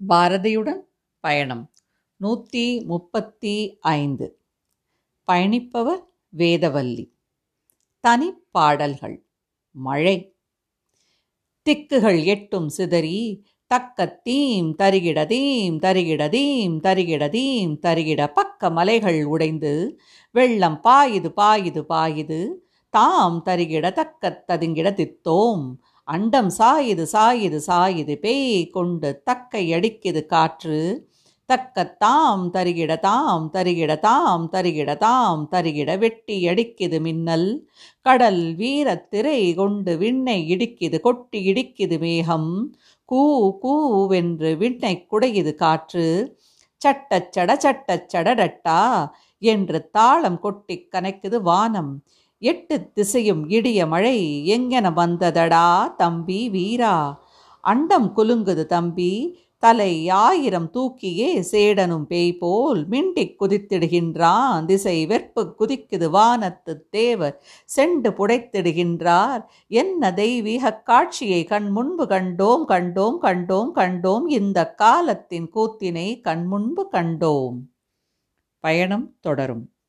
பாரதியுடன் பயணம். நூற்றி முப்பத்தி ஐந்து பயணிப்பவர் வேதவல்லி. தனிப்பாடல்கள் மழை. திக்குகள் எட்டும் சிதறி தக்கத்தீம் தருகிடதீம் தருகிடதீம் தருகிடதீம் தருகிட பக்க மலைகள் உடைந்து வெள்ளம் பாயுது பாயுது பாயுது. தாம் தருகிட தக்க ததுங்கிட தித்தோம் அண்டம் சாயுது சாயுது சாயுது பேய் கொண்டு தக்கை அடிக்குது காற்று. தக்கத்தாம் தருகிட தாம் தருகிட தாம் தருகிட தாம் தருகிட வெட்டி அடிக்குது மின்னல். கடல் வீரத் திரை கொண்டு விண்ணை இடிக்குது கொட்டி இடிக்குது மேகம். கூ கூவென்று விண்ணை குடையுது காற்று. சட்டச்சட சட்டச்சடடட்டா என்று தாளம் கொட்டிக் கனைக்குது வானம். எட்டு திசையும் இடிய மழை எங்கென வந்ததடா தம்பி வீரா? அண்டம் குலுங்குது தம்பி தலை ஆயிரம் தூக்கியே சேடனும் பேய் போல் மிண்டிக் குதித்திடுகின்றான். திசை வெற்பு குதிக்குது வானத்து தேவர் செண்டு புடைத்திடுகின்றார். என்ன தெய்வீக காட்சியை கண் முன்பு கண்டோம் கண்டோம் கண்டோம் கண்டோம். இந்த காலத்தின் கூத்தினை கண் முன்பு கண்டோம். பயணம் தொடரும்.